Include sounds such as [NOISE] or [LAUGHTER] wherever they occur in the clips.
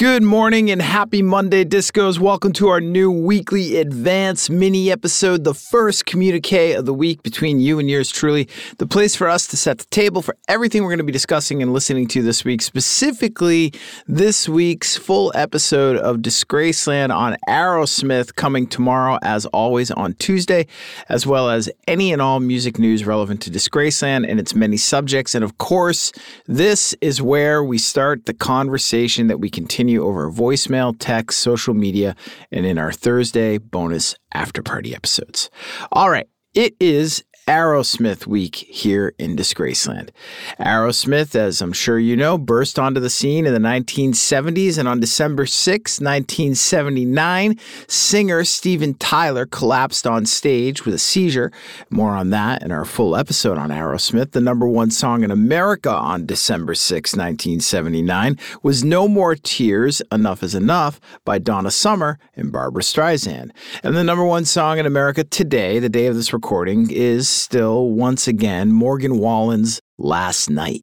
Good morning and happy Monday, Discos. Welcome to our new weekly advance mini episode, the first communique of the week between you and yours truly. The place for us to set the table for everything we're going to be discussing and listening to this week, specifically this week's full episode of Disgraceland on Aerosmith coming tomorrow, as always, on Tuesday, as well as any and all music news relevant to Disgraceland and its many subjects. And of course, this is where we start the conversation that we continue over voicemail, text, social media, and in our Thursday bonus after party episodes. All right, it is Aerosmith Week here in Disgraceland. Aerosmith, as I'm sure you know, burst onto the scene in the 1970s, and on December 6, 1979, singer Steven Tyler collapsed on stage with a seizure. More on that in our full episode on Aerosmith. The number one song in America on December 6, 1979 was No More Tears, Enough is Enough by Donna Summer and Barbra Streisand. And the number one song in America today, the day of this recording, is still, once again, Morgan Wallen's Last Night.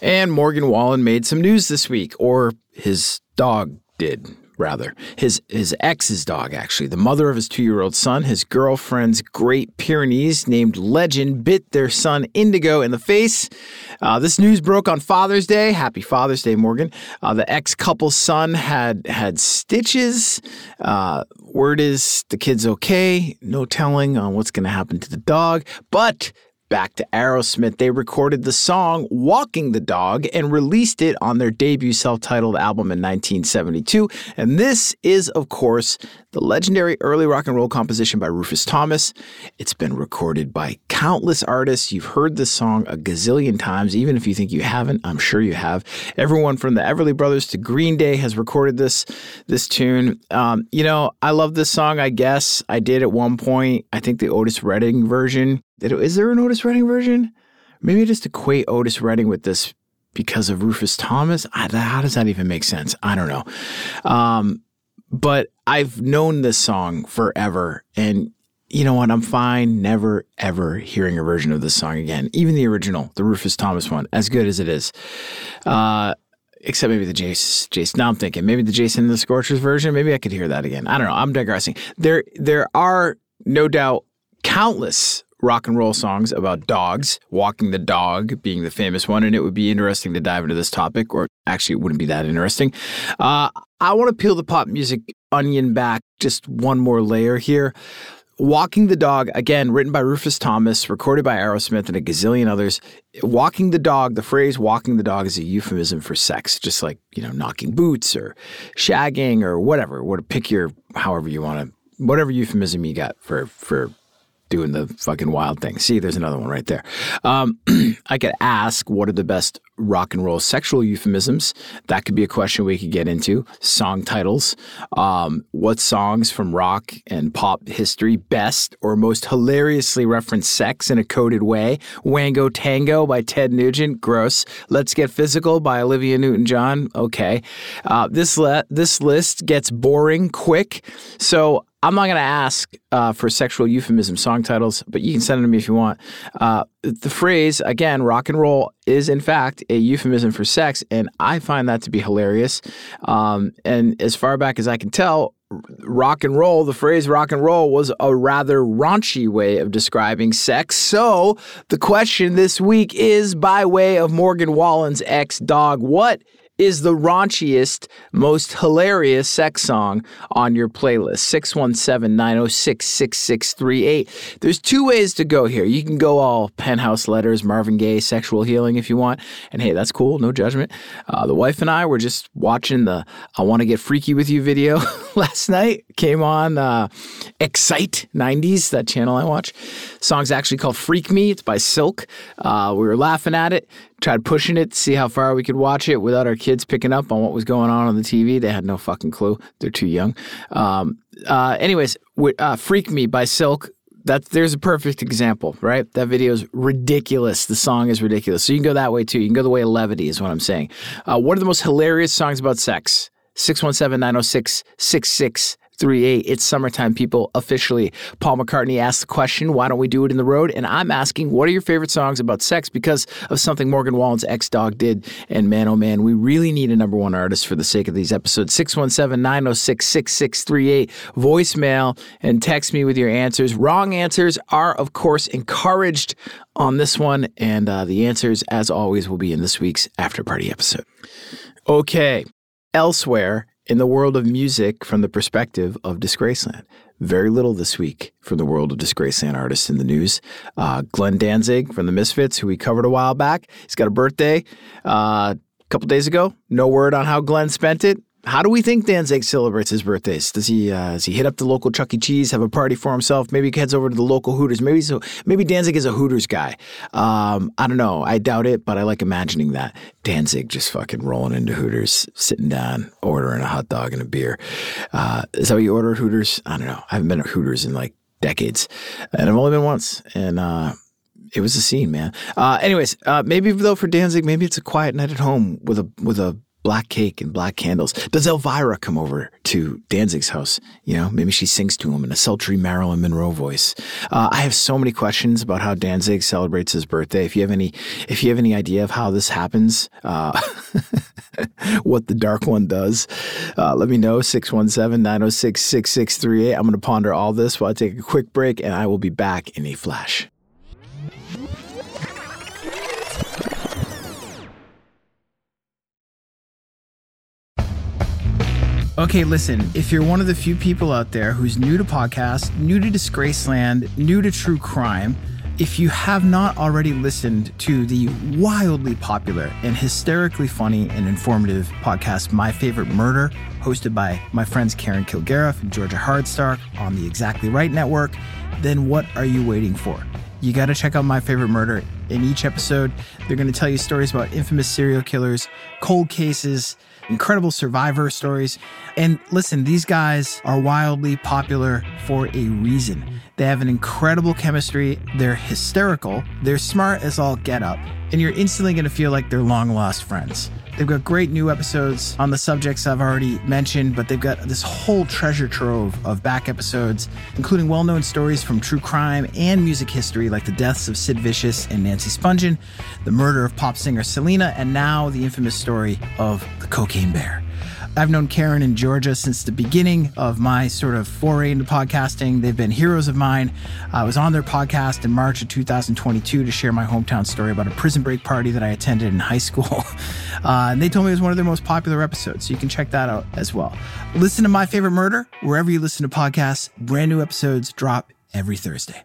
And Morgan Wallen made some news this week, or his dog did, rather. His his ex's dog, actually. The mother of his two-year-old son, his girlfriend's Great Pyrenees named Legend, bit their son Indigo in the face. Uh, this news broke on Father's Day. Happy Father's Day, Morgan. Uh, the ex-couple's son had had stitches. Uh, word is the kid's okay. No telling on what's going to happen to the dog, but back to Aerosmith, they recorded the song Walking the Dog and released it on their debut self titled album in 1972. And this is, of course, the legendary early rock and roll composition by Rufus Thomas. It's been recorded by countless artists. You've heard this song a gazillion times, even if you think you haven't, I'm sure you have. Everyone from the Everly Brothers to Green Day has recorded this this tune. Um, you know, I love this song. I guess I did at one point. I think the Otis Redding version is there an Otis Redding version? Maybe I just equate Otis Redding with this because of Rufus Thomas. how does that even make sense? I don't know. Um, but I've known this song forever, and you know what? I'm fine never ever hearing a version of this song again. Even the original, the Rufus Thomas one, as good as it is. Uh, except maybe the Jason. Jason. Now I'm thinking maybe the Jason and the Scorchers version. Maybe I could hear that again. I don't know. I'm digressing. There, there are no doubt countless rock and roll songs about dogs, walking the dog being the famous one. And it would be interesting to dive into this topic, or actually, it wouldn't be that interesting. Uh, I want to peel the pop music onion back just one more layer here. Walking the Dog, again, written by Rufus Thomas, recorded by Aerosmith and a gazillion others. Walking the dog, the phrase walking the dog is a euphemism for sex, just like, you know, knocking boots or shagging or whatever. What pick your however you want to whatever euphemism you got for for doing the fucking wild thing. See, there's another one right there. Um, [CLEARS THROAT] I could ask what are the best rock and roll sexual euphemisms? That could be a question we could get into. Song titles. Um, what songs from rock and pop history best or most hilariously reference sex in a coded way? Wango Tango by Ted Nugent. Gross. Let's Get Physical by Olivia Newton John. Okay. Uh, this, le- this list gets boring quick. So I'm not going to ask uh, for sexual euphemism song titles, but you can send them to me if you want. Uh, the phrase, again, rock and roll is in fact a euphemism for sex, and I find that to be hilarious. Um, and as far back as I can tell, rock and roll, the phrase rock and roll was a rather raunchy way of describing sex. So the question this week is by way of Morgan Wallen's ex dog, what is the raunchiest, most hilarious sex song on your playlist. 617 906 6638. There's two ways to go here. You can go all penthouse letters, Marvin Gaye, sexual healing if you want. And hey, that's cool, no judgment. Uh, the wife and I were just watching the I Want to Get Freaky with You video [LAUGHS] last night. Came on. Uh, Excite 90s, that channel I watch. song's actually called Freak Me. It's by Silk. Uh, we were laughing at it, tried pushing it to see how far we could watch it without our kids picking up on what was going on on the TV. They had no fucking clue. They're too young. Um, uh, anyways, uh, Freak Me by Silk that there's a perfect example, right? That video is ridiculous. The song is ridiculous. So you can go that way too. You can go the way of levity, is what I'm saying. Uh, one of the most hilarious songs about sex 617 906 38. It's summertime, people, officially. Paul McCartney asked the question, why don't we do it in the road? And I'm asking, what are your favorite songs about sex because of something Morgan Wallen's ex dog did? And man, oh man, we really need a number one artist for the sake of these episodes. 617 906 6638. Voicemail and text me with your answers. Wrong answers are, of course, encouraged on this one. And uh, the answers, as always, will be in this week's After Party episode. Okay. Elsewhere, in the world of music from the perspective of Disgraceland. Very little this week from the world of Disgraceland artists in the news. Uh, Glenn Danzig from the Misfits, who we covered a while back, he's got a birthday uh, a couple days ago. No word on how Glenn spent it. How do we think Danzig celebrates his birthdays? Does he uh, does he hit up the local Chuck E. Cheese, have a party for himself? Maybe he heads over to the local Hooters. Maybe so. Maybe Danzig is a Hooters guy. Um, I don't know. I doubt it, but I like imagining that Danzig just fucking rolling into Hooters, sitting down, ordering a hot dog and a beer. Uh, is that what you order at Hooters? I don't know. I haven't been at Hooters in like decades, and I've only been once, and. Uh, it was a scene, man. Uh, anyways, uh, maybe though for Danzig, maybe it's a quiet night at home with a with a black cake and black candles. Does Elvira come over to Danzig's house? You know, maybe she sings to him in a sultry Marilyn Monroe voice. Uh, I have so many questions about how Danzig celebrates his birthday. If you have any, if you have any idea of how this happens, uh, [LAUGHS] what the Dark One does, uh, let me know. 617 906 6638. I'm going to ponder all this while I take a quick break, and I will be back in a flash. Okay, listen, if you're one of the few people out there who's new to podcasts, new to Disgraceland, new to true crime, if you have not already listened to the wildly popular and hysterically funny and informative podcast, My Favorite Murder, hosted by my friends Karen Kilgariff and Georgia Hardstark on the Exactly Right Network, then what are you waiting for? You got to check out My Favorite Murder. In each episode, they're going to tell you stories about infamous serial killers, cold cases, incredible survivor stories. And listen, these guys are wildly popular for a reason. They have an incredible chemistry, they're hysterical, they're smart as all get up, and you're instantly going to feel like they're long lost friends. They've got great new episodes on the subjects I've already mentioned, but they've got this whole treasure trove of back episodes, including well known stories from true crime and music history, like the deaths of Sid Vicious and Nancy Spungen, the murder of pop singer Selena, and now the infamous story of the Cocaine Bear. I've known Karen and Georgia since the beginning of my sort of foray into podcasting. They've been heroes of mine. I was on their podcast in March of 2022 to share my hometown story about a prison break party that I attended in high school. [LAUGHS] Uh, and they told me it was one of their most popular episodes, so you can check that out as well. Listen to My Favorite Murder wherever you listen to podcasts. Brand new episodes drop every Thursday.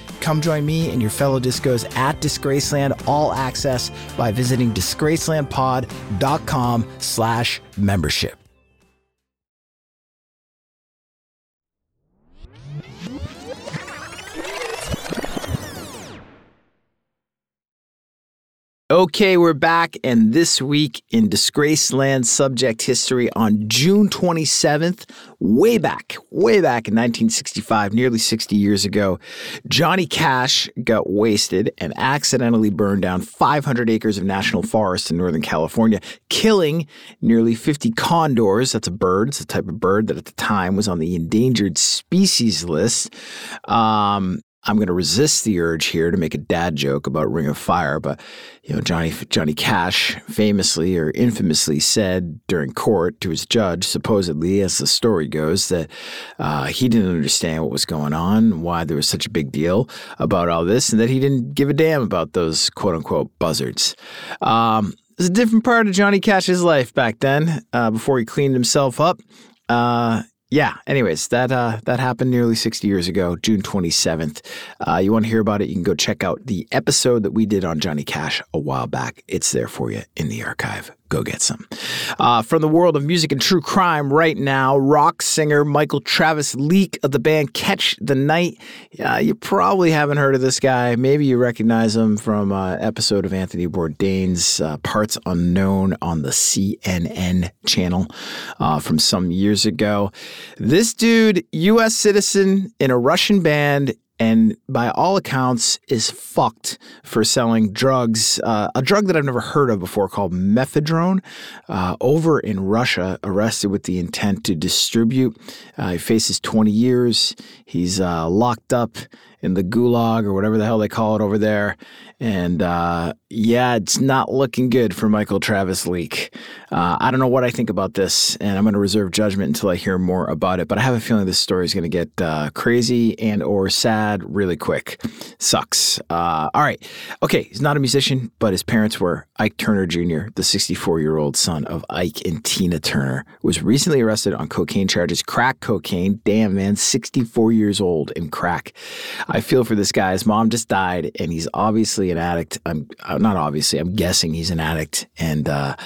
Come join me and your fellow discos at Disgraceland All Access by visiting disgracelandpod.com slash membership. Okay, we're back, and this week in Disgraceland subject history on June 27th, way back, way back in 1965, nearly 60 years ago, Johnny Cash got wasted and accidentally burned down 500 acres of national forest in Northern California, killing nearly 50 condors. That's a bird, it's a type of bird that at the time was on the endangered species list. Um, I'm going to resist the urge here to make a dad joke about Ring of Fire, but you know Johnny Johnny Cash famously or infamously said during court to his judge, supposedly, as the story goes, that uh, he didn't understand what was going on, why there was such a big deal about all this, and that he didn't give a damn about those quote unquote buzzards. Um, it was a different part of Johnny Cash's life back then, uh, before he cleaned himself up. Uh, yeah. Anyways, that uh, that happened nearly 60 years ago, June 27th. Uh, you want to hear about it? You can go check out the episode that we did on Johnny Cash a while back. It's there for you in the archive go get some. Uh, from the world of music and true crime right now, rock singer Michael Travis Leake of the band Catch the Night. Uh, you probably haven't heard of this guy. Maybe you recognize him from an episode of Anthony Bourdain's uh, Parts Unknown on the CNN channel uh, from some years ago. This dude, U.S. citizen in a Russian band, and by all accounts is fucked for selling drugs, uh, a drug that I've never heard of before called mephedrone, uh, over in Russia, arrested with the intent to distribute. Uh, he faces 20 years. He's uh, locked up in the gulag or whatever the hell they call it over there. And uh, yeah, it's not looking good for Michael Travis Leake. Uh, I don't know what I think about this, and I'm going to reserve judgment until I hear more about it. But I have a feeling this story is going to get uh, crazy and or sad really quick. Sucks. Uh, all right. Okay, he's not a musician, but his parents were. Ike Turner Jr., the 64 year old son of Ike and Tina Turner, was recently arrested on cocaine charges, crack cocaine. Damn, man, 64 years old and crack. I feel for this guy. His mom just died, and he's obviously an addict. I'm, I'm not obviously. I'm guessing he's an addict, and uh,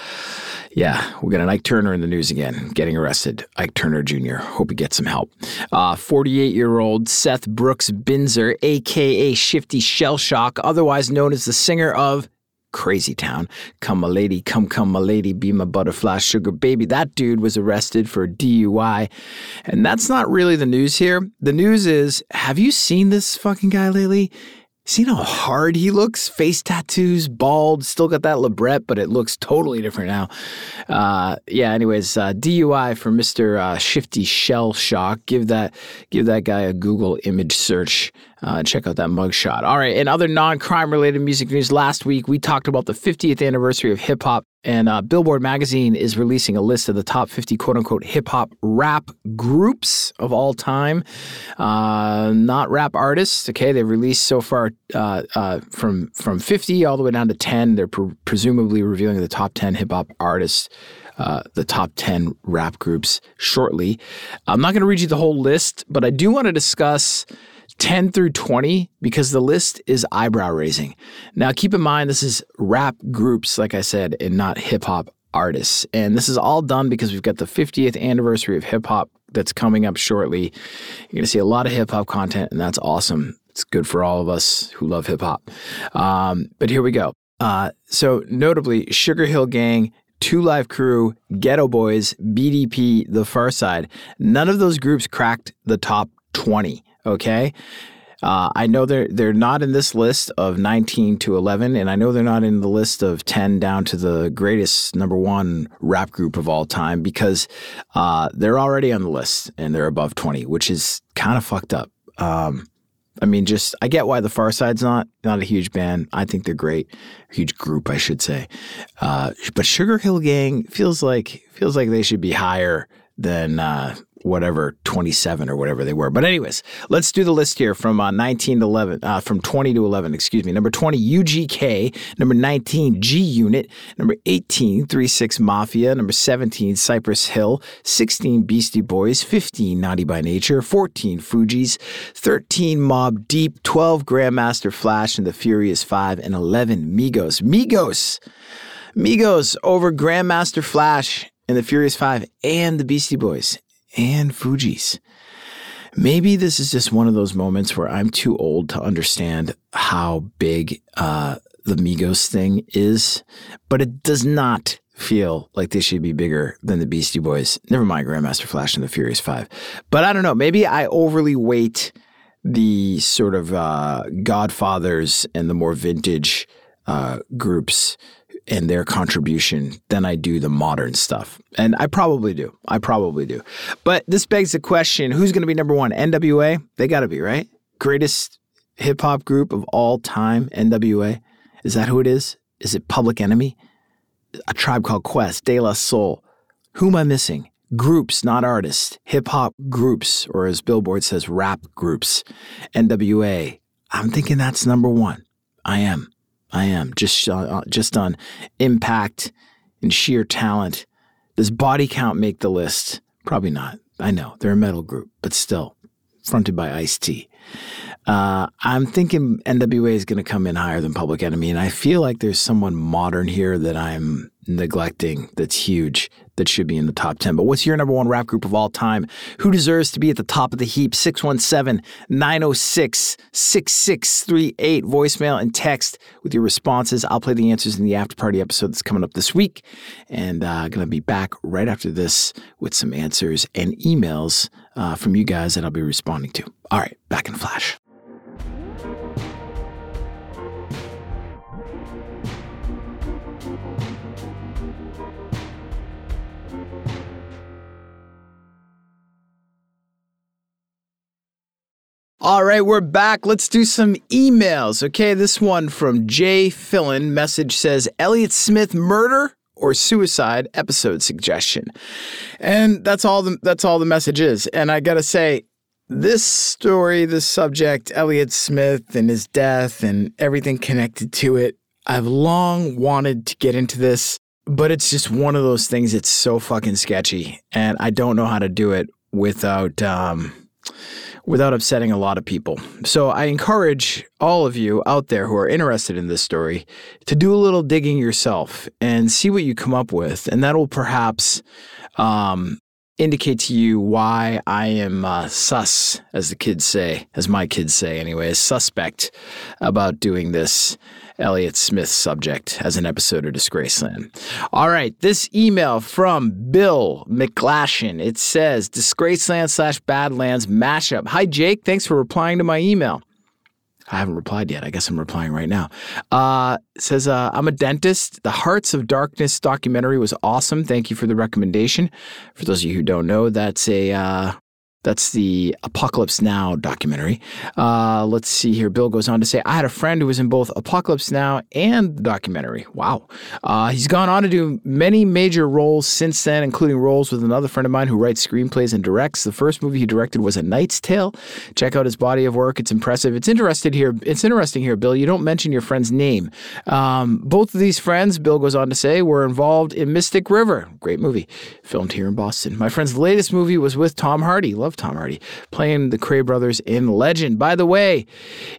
yeah, we got an Ike Turner in the news again, getting arrested. Ike Turner Jr. Hope he gets some help. 48 uh, year old Seth Brooks Binzer, aka Shifty Shellshock, otherwise known as the singer of Crazy Town. Come, my lady, come, come, my lady, be my butterfly sugar baby. That dude was arrested for DUI. And that's not really the news here. The news is have you seen this fucking guy lately? Seen how hard he looks? Face tattoos, bald, still got that labret, but it looks totally different now. Uh, yeah. Anyways, uh, DUI for Mister uh, Shifty Shell Shock. Give that give that guy a Google image search. Uh, check out that mugshot. All right. And other non-crime related music news. Last week we talked about the 50th anniversary of hip hop, and uh, Billboard magazine is releasing a list of the top 50 quote unquote hip hop rap groups of all time. Uh, not rap artists. Okay, they've released so far uh, uh, from from 50 all the way down to 10. They're pre- presumably revealing the top 10 hip hop artists. Uh, the top 10 rap groups shortly. I'm not going to read you the whole list, but I do want to discuss 10 through 20 because the list is eyebrow raising. Now, keep in mind, this is rap groups, like I said, and not hip hop artists. And this is all done because we've got the 50th anniversary of hip hop that's coming up shortly. You're going to see a lot of hip hop content, and that's awesome. It's good for all of us who love hip hop. Um, but here we go. Uh, so, notably, Sugar Hill Gang, Two Live Crew, Geto Boys, BDP, The Pharcyde, None of those groups cracked the top 20. Okay. Uh, I know they're they're not in this list of 19 to 11, and I know they're not in the list of 10 down to the greatest number one rap group of all time because uh, they're already on the list and they're above 20, which is kind of fucked up. Um, I mean, just I get why the Pharcyde's not not a huge band. I think they're great, huge group, I should say. Uh, but Sugar Hill Gang feels like feels like they should be higher than uh, whatever 27 or whatever they were. But anyways, let's do the list here from uh, 19 to 11, uh, from 20 to 11, excuse me. Number 20, UGK. Number 19, G Unit. Number 18, 36 Mafia. Number 17, Cypress Hill. 16, Beastie Boys. 15, Naughty by Nature. 14, Fugees. 13, Mobb Deep. 12, Grandmaster Flash and the Furious Five. And 11, Migos. Migos! Migos over Grandmaster Flash and the Furious Five and the Beastie Boys and Fugees. Maybe this is just one of those moments where I'm too old to understand how big uh, the Migos thing is, but it does not feel like they should be bigger than the Beastie Boys. Never mind Grandmaster Flash and the Furious Five. But I don't know. Maybe I overly weight the sort of uh, Godfathers and the more vintage uh, groups and their contribution than I do the modern stuff. And I probably do. I probably do. But this begs the question who's going to be number one? NWA? They got to be, right? Greatest hip hop group of all time, NWA? Is that who it is? Is it Public Enemy? A tribe called Quest, De La Soul. Who am I missing? Groups, not artists. Hip hop groups, or as Billboard says, rap groups. NWA. I'm thinking that's number one. I am. I am just uh, just on impact and sheer talent. Does body count make the list? Probably not. I know they're a metal group, but still fronted by Ice T. Uh, I'm thinking NWA is going to come in higher than Public Enemy, and I feel like there's someone modern here that I'm neglecting that's huge that should be in the top 10. But what's your number one rap group of all time? Who deserves to be at the top of the heap? 617 906 6638. Voicemail and text with your responses. I'll play the answers in the after party episode that's coming up this week. And uh, going to be back right after this with some answers and emails uh, from you guys that I'll be responding to. All right, back in Flash. All right, we're back. Let's do some emails. Okay, this one from Jay Fillin. Message says Elliott Smith murder or suicide episode suggestion. And that's all the that's all the message is. And I got to say this story, this subject, Elliott Smith and his death and everything connected to it, I've long wanted to get into this, but it's just one of those things it's so fucking sketchy and I don't know how to do it without um without upsetting a lot of people. So I encourage all of you out there who are interested in this story to do a little digging yourself and see what you come up with. And that will perhaps um, indicate to you why I am uh, sus, as the kids say, as my kids say anyway, suspect about doing this Elliott Smith subject as an episode of Disgraceland. All right, this email from Bill McGlashan. It says Disgraceland slash Badlands mashup. Hi, Jake. Thanks for replying to my email. I haven't replied yet. I guess I'm replying right now. Uh, says, uh, I'm a dentist. The Hearts of Darkness documentary was awesome. Thank you for the recommendation. For those of you who don't know, that's a uh, that's the Apocalypse Now documentary. Uh, let's see here. Bill goes on to say, I had a friend who was in both Apocalypse Now and the documentary. Wow. Uh, he's gone on to do many major roles since then, including roles with another friend of mine who writes screenplays and directs. The first movie he directed was A Knight's Tale. Check out his body of work. It's impressive. It's interested here. It's interesting here, Bill. You don't mention your friend's name. Um, both of these friends, Bill goes on to say, were involved in Mystic River. Great movie. Filmed here in Boston. My friend's latest movie was with Tom Hardy. Love Tom Hardy, playing the Kray brothers in Legend. By the way,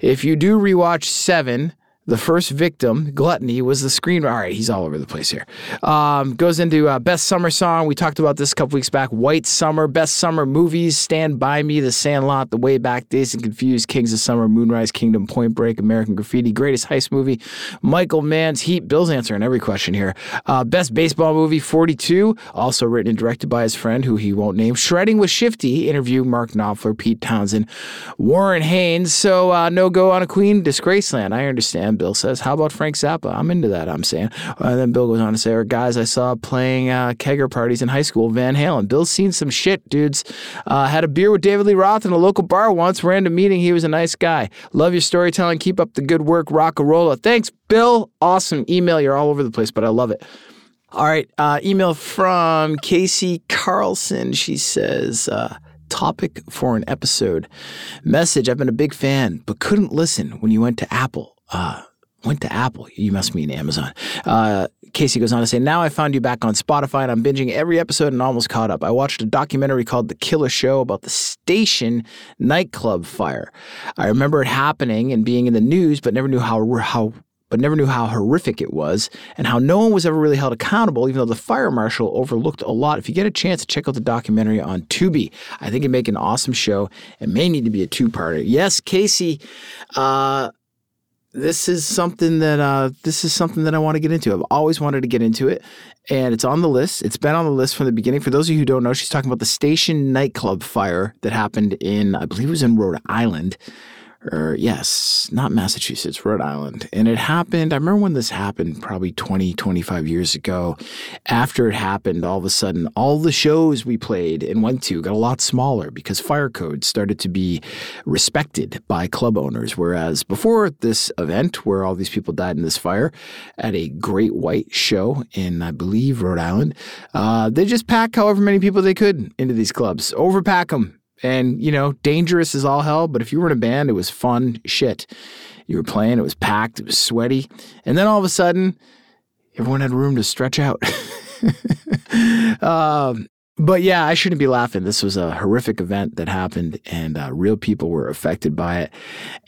if you do rewatch Seven, the first victim, Gluttony, was the screenwriter. All right, he's all over the place here. Um, goes into uh, best summer song. We talked about this a couple weeks back. White Summer, best summer movies: Stand by Me, The Sandlot, The Way Back, Dazed and Confused, Kings of Summer, Moonrise Kingdom, Point Break, American Graffiti, Greatest Heist Movie, Michael Mann's Heat. Bill's answering every question here. Uh, best baseball movie: 42, also written and directed by his friend, who he won't name. Shredding with Shifty. Interview: Mark Knopfler, Pete Townshend, Warren Haynes. So uh, no go on a Queen. Disgraceland. I understand. Bill says, How about Frank Zappa? I'm into that, I'm saying. And then Bill goes on to say, Or guys I saw playing uh, kegger parties in high school, Van Halen. Bill's seen some shit, dudes. Uh, had a beer with David Lee Roth in a local bar once, random meeting. He was a nice guy. Love your storytelling. Keep up the good work. Rock a rolla. Thanks, Bill. Awesome email. You're all over the place, but I love it. All right. Uh, email from Casey Carlson. She says, uh, topic for an episode. Message I've been a big fan, but couldn't listen when you went to Apple. Uh, went to Apple. You must mean Amazon. Uh, Casey goes on to say, Now I found you back on Spotify and I'm binging every episode and almost caught up. I watched a documentary called The Killer Show about the station nightclub fire. I remember it happening and being in the news, but never knew how, how but never knew how horrific it was and how no one was ever really held accountable, even though the fire marshal overlooked a lot. If you get a chance to check out the documentary on Tubi, I think it'd make an awesome show. It may need to be a two-parter. Yes, Casey, uh, this is something that uh, this is something that I want to get into. I've always wanted to get into it, and it's on the list. It's been on the list from the beginning. For those of you who don't know, she's talking about the station nightclub fire that happened in, I believe, it was in Rhode Island or yes, not Massachusetts, Rhode Island. And it happened, I remember when this happened probably 20, 25 years ago. After it happened, all of a sudden, all the shows we played and went to got a lot smaller because fire codes started to be respected by club owners. Whereas before this event, where all these people died in this fire at a Great White show in, I believe, Rhode Island, uh, they just pack however many people they could into these clubs, overpack them and, you know, dangerous as all hell, but if you were in a band, it was fun shit. You were playing, it was packed, it was sweaty. And then all of a sudden, everyone had room to stretch out. [LAUGHS] um, but yeah, I shouldn't be laughing. This was a horrific event that happened, and uh, real people were affected by it.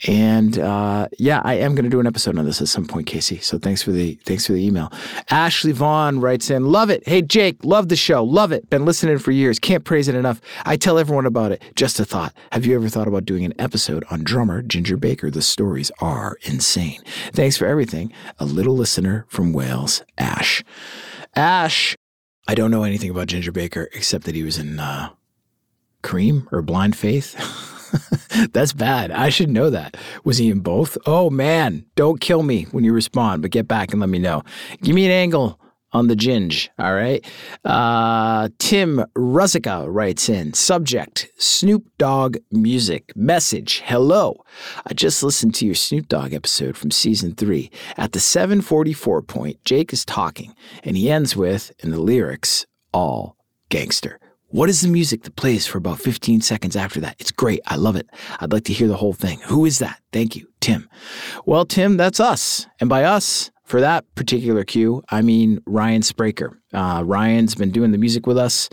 And uh, yeah, I am going to do an episode on this at some point, Casey. So thanks for the thanks for the email. Ashley Vaughn writes in, "Love it. Hey Jake, love the show. Love it. Been listening for years. Can't praise it enough. I tell everyone about it. Just a thought. Have you ever thought about doing an episode on drummer Ginger Baker? The stories are insane. Thanks for everything. A little listener from Wales, Ash." Ash, I don't know anything about Ginger Baker except that he was in uh, Cream or Blind Faith. [LAUGHS] That's bad. I should know that. Was he in both? Oh man, don't kill me when you respond, but get back and let me know. Give me an angle on the ginge. All right. Uh, Tim Ruzica writes in subject Snoop Dogg music message. Hello. I just listened to your Snoop Dogg episode from season three. At the 744 point, Jake is talking and he ends with, in the lyrics, all gangster. What is the music that plays for about 15 seconds after that? It's great. I love it. I'd like to hear the whole thing. Who is that? Thank you, Tim. Well, Tim, that's us. And by us, for that particular cue, I mean Ryan Spraker. Uh, Ryan's been doing the music with us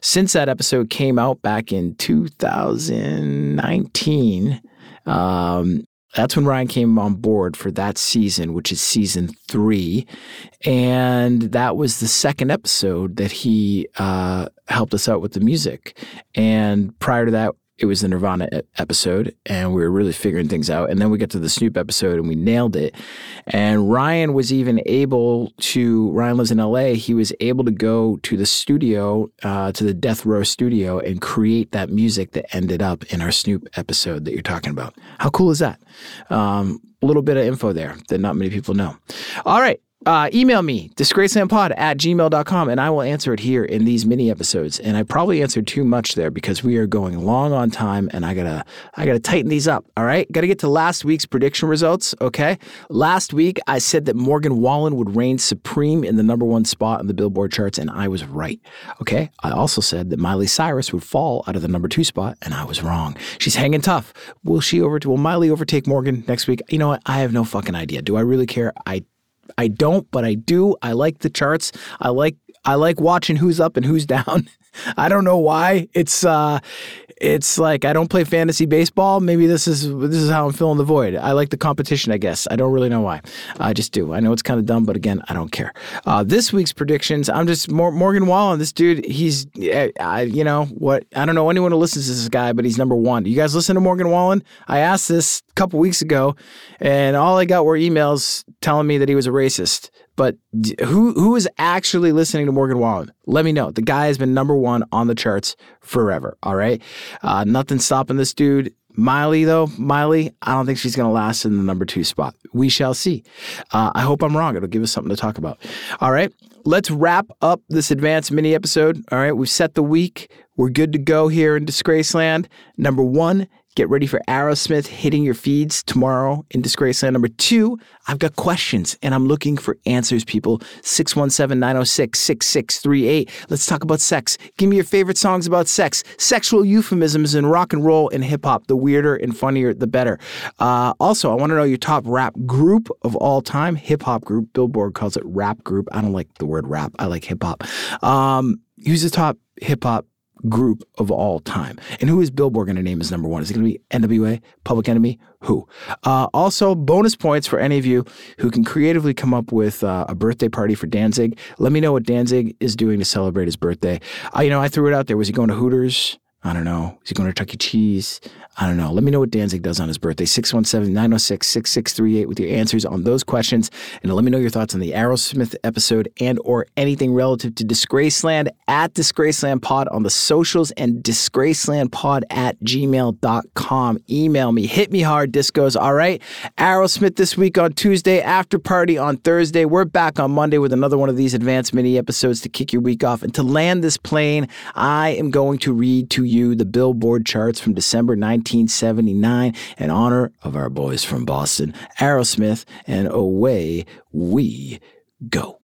since that episode came out back in 2019. Um, that's when Ryan came on board for that season, which is season three. And that was the second episode that he uh, helped us out with the music. And prior to that, it was the Nirvana episode, and we were really figuring things out. And then we got to the Snoop episode, and we nailed it. And Ryan was even able to. Ryan lives in LA. He was able to go to the studio, uh, to the Death Row studio, and create that music that ended up in our Snoop episode that you're talking about. How cool is that? Um, a little bit of info there that not many people know. All right. Uh, email me, disgracelandpod at gmail.com, and I will answer it here in these mini episodes. And I probably answered too much there because we are going long on time and I gotta I gotta tighten these up. All right. Gotta get to last week's prediction results. Okay. Last week I said that Morgan Wallen would reign supreme in the number one spot on the Billboard charts, and I was right. Okay. I also said that Miley Cyrus would fall out of the number two spot, and I was wrong. She's hanging tough. Will she over will Miley overtake Morgan next week? You know what? I have no fucking idea. Do I really care? I I don't, but I do. I like the charts. I like I like watching who's up and who's [LAUGHS] down. I don't know why. It's uh it's like I don't play fantasy baseball. Maybe this is this is how I'm filling the void. I like the competition, I guess. I don't really know why. I just do. I know it's kind of dumb, but again, I don't care. Uh, this week's predictions. I'm just Morgan Wallen. This dude, he's eh, I, you know what? I don't know anyone who listens to this guy, but he's number one. You guys listen to Morgan Wallen? I asked this a couple weeks ago, and all I got were emails telling me that he was a racist. But who who is actually listening to Morgan Wallen? Let me know. The guy has been number one on the charts forever. All right, uh, nothing stopping this dude. Miley though, Miley, I don't think she's going to last in the number two spot. We shall see. Uh, I hope I'm wrong. It'll give us something to talk about. All right, let's wrap up this advanced mini episode. All right, we've set the week. We're good to go here in Disgraceland. Number one, Get ready for Aerosmith hitting your feeds tomorrow in Disgraceland. Number two, I've got questions and I'm looking for answers, people. 617 906 6638. Let's talk about sex. Give me your favorite songs about sex, sexual euphemisms in rock and roll and hip hop. The weirder and funnier, the better. Uh, also, I want to know your top rap group of all time, hip hop group. Billboard calls it rap group. I don't like the word rap, I like hip hop. Um, who's the top hip hop group of all time. And who is Billboard going to name as number one? Is it going to be NWA, Public Enemy? Who? Uh, also, bonus points for any of you who can creatively come up with uh, a birthday party for Danzig. Let me know what Danzig is doing to celebrate his birthday. Uh, you know, I threw it out there. Was he going to Hooters? I don't know. Is he going to Chuck E. Cheese? I don't know. Let me know what Danzig does on his birthday. 617 906 6638 with your answers on those questions. And let me know your thoughts on the Aerosmith episode and or anything relative to Disgraceland at Disgraceland Pod on the socials and disgracelandpod at gmail.com. Email me. Hit me hard, discos. All right. Aerosmith this week on Tuesday, after party on Thursday. We're back on Monday with another one of these advanced mini episodes to kick your week off. And to land this plane, I am going to read to you the Billboard charts from December 1979 in honor of our boys from Boston, Aerosmith, and away we go.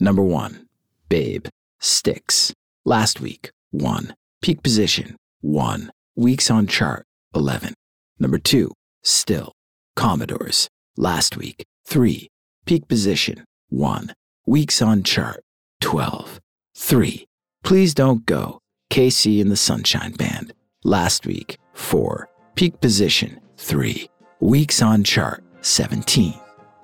Number one, Babe, Styx. Last week, one. Peak position, one. Weeks on chart, 11. Number two, Still, Commodores. Last week, three. Peak position, one. Weeks on chart, 12. Three. Please don't go. KC and the Sunshine Band. Last week, 4. Peak position, 3. Weeks on chart, 17.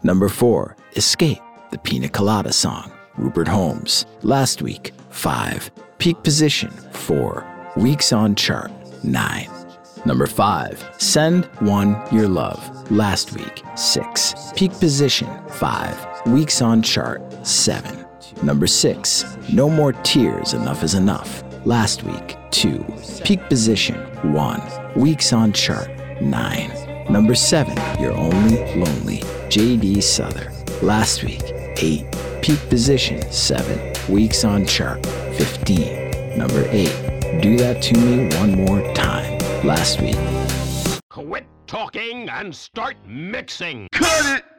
Number 4. Escape, the Pina Colada song. Rupert Holmes. Last week, 5. Peak position, 4. Weeks on chart, 9. Number 5. Send One Your Love. Last week, 6. Peak position, 5. Weeks on chart, 7. Number 6. No More Tears, Enough is Enough. Last week, 2. Peak position, 1. Weeks on chart, 9. Number 7, You're Only Lonely, J.D. Souther. Last week, 8. Peak position, 7. Weeks on chart, 15. Number 8, Do That To Me One More Time. Last week. Quit talking and start mixing. Cut it!